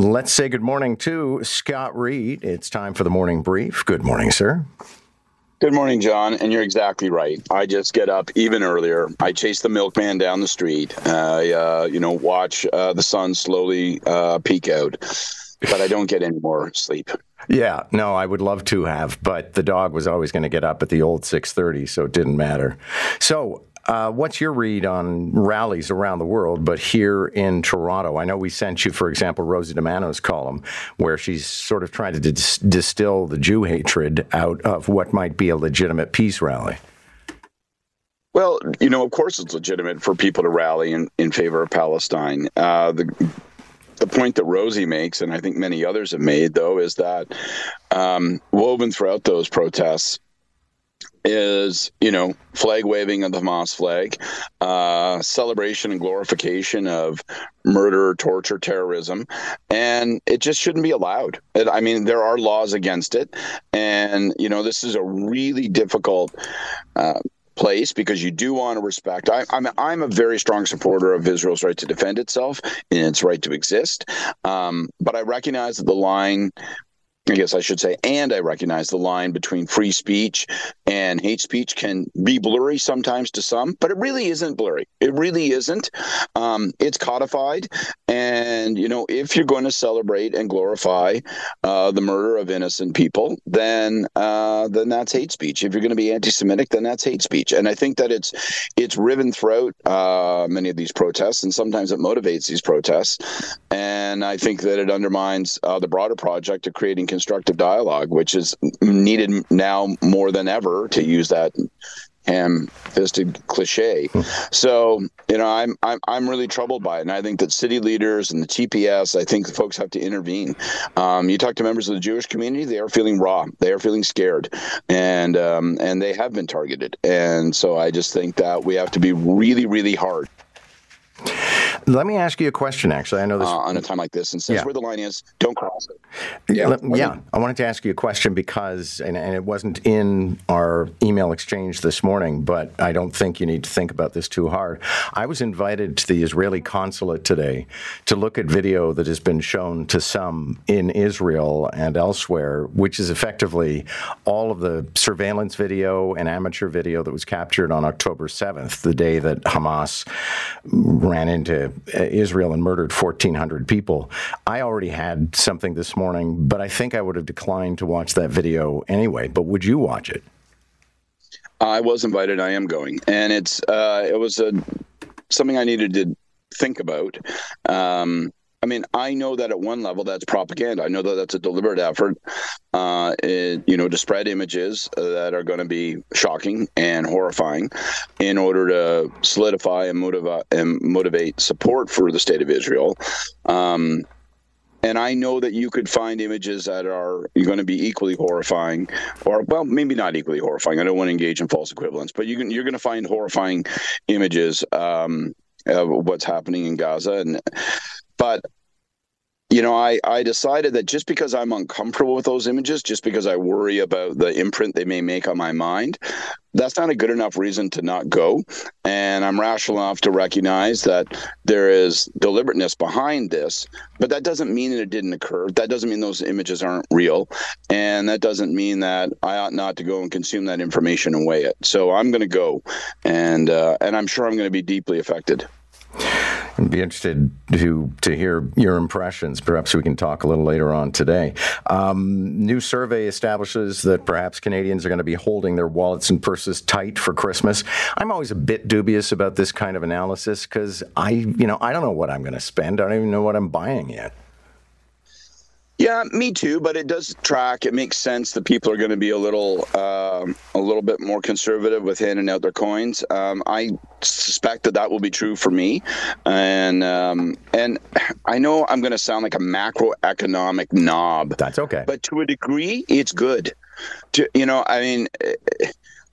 Let's say good morning to Scott Reid. It's time for the morning brief. Good morning, sir. Good morning, John. And you're exactly right. I just get up even earlier. I chase the milkman down the street. I, uh, you know, watch uh, the sun slowly uh, peek out, but I don't get any more sleep. Yeah, no, I would love to have, but the dog was always going to get up at the old 6:30, so it didn't matter. So, uh, what's your read on rallies around the world, but here in Toronto? I know we sent you, for example, Rosie DiManno's column, where she's sort of trying to dis- distill the Jew hatred out of what might be a legitimate peace rally. Well, you know, of course, it's legitimate for people to rally in, in favor of Palestine. Uh, the the point that Rosie makes, and I think many others have made, though, is that um, woven throughout those protests is you know flag waving of the Hamas flag, uh, celebration and glorification of murder, torture, terrorism, and it just shouldn't be allowed. It, I mean, there are laws against it, and you know this is a really difficult. Uh, place because you do want to respect. I, am I'm, I'm a very strong supporter of Israel's right to defend itself and its right to exist, um, but I recognize that the line I guess I should say, and I recognize the line between free speech and hate speech can be blurry sometimes to some, but it really isn't blurry. It really isn't. Um, it's codified, and you know, if you're going to celebrate and glorify uh, the murder of innocent people, then uh, then that's hate speech. If you're going to be anti-Semitic, then that's hate speech. And I think that it's it's riven throughout uh, many of these protests, and sometimes it motivates these protests. And I think that it undermines uh, the broader project of creating constructive dialogue, which is needed now more than ever, to use that ham-fisted cliche. So you know, I'm I'm I'm really troubled by it, and I think that city leaders and the TPS, I think the folks have to intervene. Um, you talk to members of the Jewish community; they are feeling raw, they are feeling scared, and um, and they have been targeted. And so I just think that we have to be really, really hard let me ask you a question. Actually, I know this uh, on a time like this, and says yeah. where the line is. Don't cross it. Yeah, yeah. I wanted to ask you a question because, and, and, it wasn't in our email exchange this morning, but I don't think you need to think about this too hard. I was invited to the Israeli consulate today to look at video that has been shown to some in Israel and elsewhere, which is effectively all of the surveillance video and amateur video that was captured on October 7th, the day that Hamas ran into Israel and murdered 1,400 people. I already had something this morning, but I think I would have declined to watch that video anyway. But would you watch it? I was invited. I am going, and it's uh, it was a something I needed to think about. Um, I mean, I know that at one level that's propaganda. I know that that's a deliberate effort, uh, it, you know, to spread images that are going to be shocking and horrifying, in order to solidify and motivate and motivate support for the state of Israel. Um, and I know that you could find images that are going to be equally horrifying, or well, maybe not equally horrifying. I don't want to engage in false equivalence, but you can, you're going to find horrifying images um, of what's happening in Gaza, and but you know, I, I decided that just because I'm uncomfortable with those images, just because I worry about the imprint they may make on my mind, that's not a good enough reason to not go. And I'm rational enough to recognize that there is deliberateness behind this, but that doesn't mean that it didn't occur. That doesn't mean those images aren't real. And that doesn't mean that I ought not to go and consume that information and weigh it. So I'm going to go, and uh, and I'm sure I'm going to be deeply affected. I'd be interested to to hear your impressions. Perhaps we can talk a little later on today. Um, new survey establishes that perhaps Canadians are going to be holding their wallets and purses tight for Christmas. I'm always a bit dubious about this kind of analysis because I, you know, I don't know what I'm going to spend. I don't even know what I'm buying yet. Yeah, me too. But it does track. It makes sense that people are going to be a little, um, a little bit more conservative with handing out their coins. Um, I suspect that that will be true for me, and um, and I know I'm going to sound like a macroeconomic knob. That's okay. But to a degree, it's good. To you know, I mean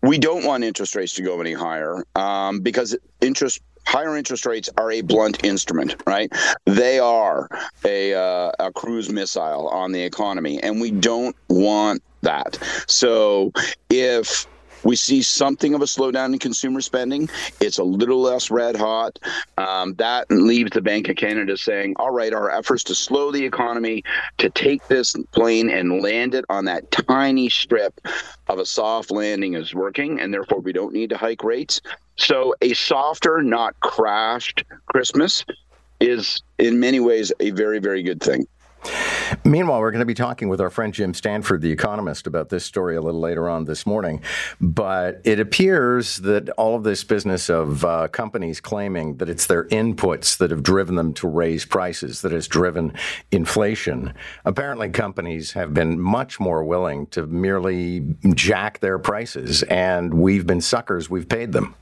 we don't want interest rates to go any higher um, because interest higher interest rates are a blunt instrument, right? They are a, uh, a cruise missile on the economy, and we don't want that. So if we see something of a slowdown in consumer spending. It's a little less red hot. Um, that leaves the Bank of Canada saying, all right, our efforts to slow the economy, to take this plane and land it on that tiny strip of a soft landing is working, and therefore we don't need to hike rates. So a softer, not crashed Christmas is in many ways a very, very good thing. Meanwhile, we're going to be talking with our friend Jim Stanford, the economist, about this story a little later on this morning. But it appears that all of this business of uh, companies claiming that it's their inputs that have driven them to raise prices, that has driven inflation. Apparently, companies have been much more willing to merely jack their prices, and we've been suckers, we've paid them.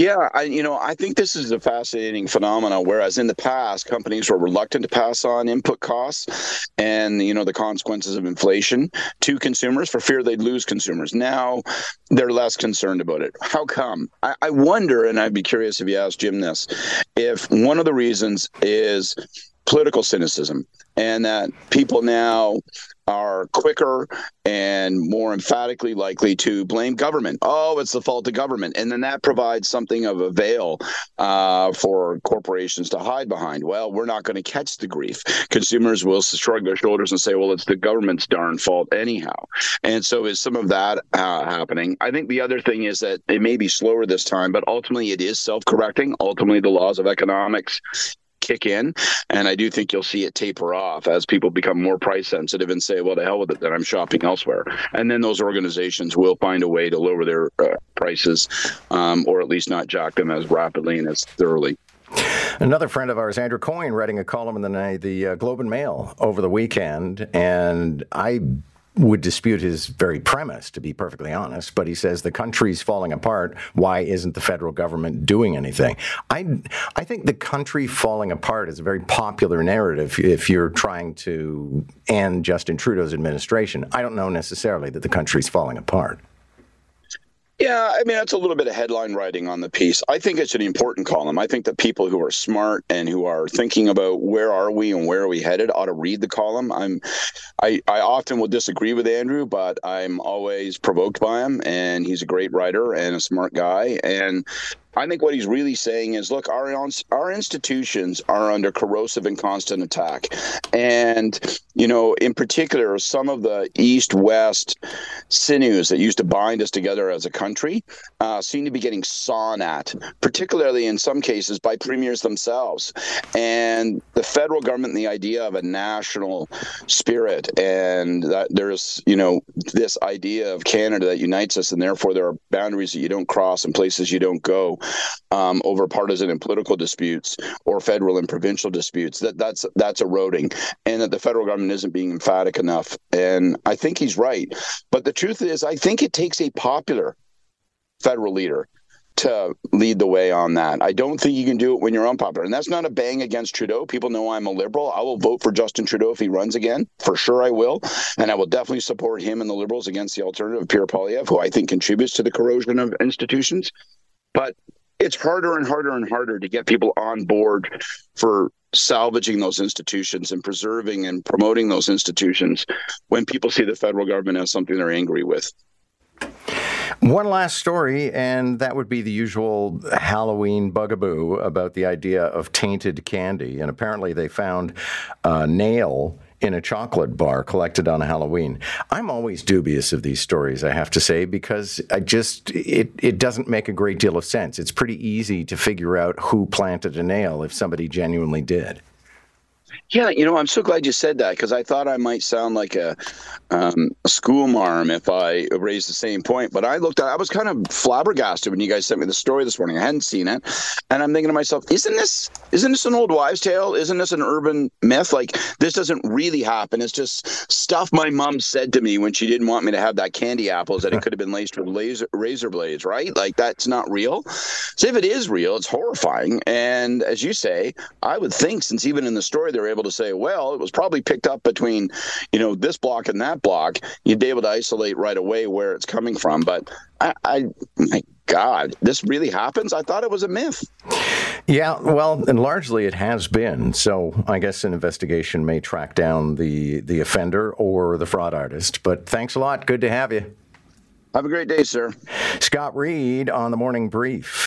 Yeah, I, you know, I think this is a fascinating phenomenon. Whereas in the past, companies were reluctant to pass on input costs and you know the consequences of inflation to consumers for fear they'd lose consumers. Now they're less concerned about it. How come? I, I wonder, and I'd be curious if you asked Jim this, if one of the reasons is political cynicism and that people now are quicker and more emphatically likely to blame government. Oh, it's the fault of government. And then that provides something of a veil uh, for corporations to hide behind. Well, we're not going to catch the grief. Consumers will shrug their shoulders and say, well, it's the government's darn fault anyhow. And so is some of that uh, happening. I think the other thing is that it may be slower this time, but ultimately it is self correcting. Ultimately, the laws of economics kick in. And I do think you'll see it taper off as people become more price sensitive and say, well, to hell with it, then I'm shopping elsewhere. And then those organizations will find a way to lower their uh, prices um, or at least not jock them as rapidly and as thoroughly. Another friend of ours, Andrew Coyne, writing a column in the, the uh, Globe and Mail over the weekend, and I would dispute his very premise, to be perfectly honest. But he says the country's falling apart. Why isn't the federal government doing anything? I, I think the country falling apart is a very popular narrative if you're trying to end Justin Trudeau's administration. I don't know necessarily that the country's falling apart. Yeah, I mean that's a little bit of headline writing on the piece. I think it's an important column. I think that people who are smart and who are thinking about where are we and where are we headed ought to read the column. I'm, I, I often will disagree with Andrew, but I'm always provoked by him, and he's a great writer and a smart guy. And I think what he's really saying is, look, our our institutions are under corrosive and constant attack, and you know, in particular, some of the east-west sinews that used to bind us together as a country uh, seem to be getting sawn at, particularly in some cases by premiers themselves, and the federal government. The idea of a national spirit, and that there's you know this idea of Canada that unites us, and therefore there are boundaries that you don't cross and places you don't go um, over partisan and political disputes or federal and provincial disputes. That that's that's eroding, and that the federal government isn't being emphatic enough. And I think he's right. But the truth is, I think it takes a popular federal leader to lead the way on that. I don't think you can do it when you're unpopular. And that's not a bang against Trudeau. People know I'm a liberal. I will vote for Justin Trudeau if he runs again. For sure I will. And I will definitely support him and the liberals against the alternative, Pierre Poilievre, who I think contributes to the corrosion of institutions. But it's harder and harder and harder to get people on board for salvaging those institutions and preserving and promoting those institutions when people see the federal government as something they're angry with. One last story, and that would be the usual Halloween bugaboo about the idea of tainted candy. And apparently, they found a nail in a chocolate bar collected on Halloween. I'm always dubious of these stories, I have to say, because I just it it doesn't make a great deal of sense. It's pretty easy to figure out who planted a nail if somebody genuinely did. Yeah, you know, I'm so glad you said that because I thought I might sound like a, um, a school marm if I raised the same point. But I looked at, I was kind of flabbergasted when you guys sent me the story this morning. I hadn't seen it, and I'm thinking to myself, isn't this isn't this an old wives' tale? Isn't this an urban myth? Like this doesn't really happen. It's just stuff my mom said to me when she didn't want me to have that candy apples that it could have been laced with laser razor blades, right? Like that's not real. So if it is real, it's horrifying. And as you say, I would think since even in the story they're able able to say, well, it was probably picked up between, you know, this block and that block, you'd be able to isolate right away where it's coming from. But I, I my God, this really happens? I thought it was a myth. Yeah, well, and largely it has been. So I guess an investigation may track down the the offender or the fraud artist. But thanks a lot. Good to have you. Have a great day, sir. Scott Reid on the morning brief.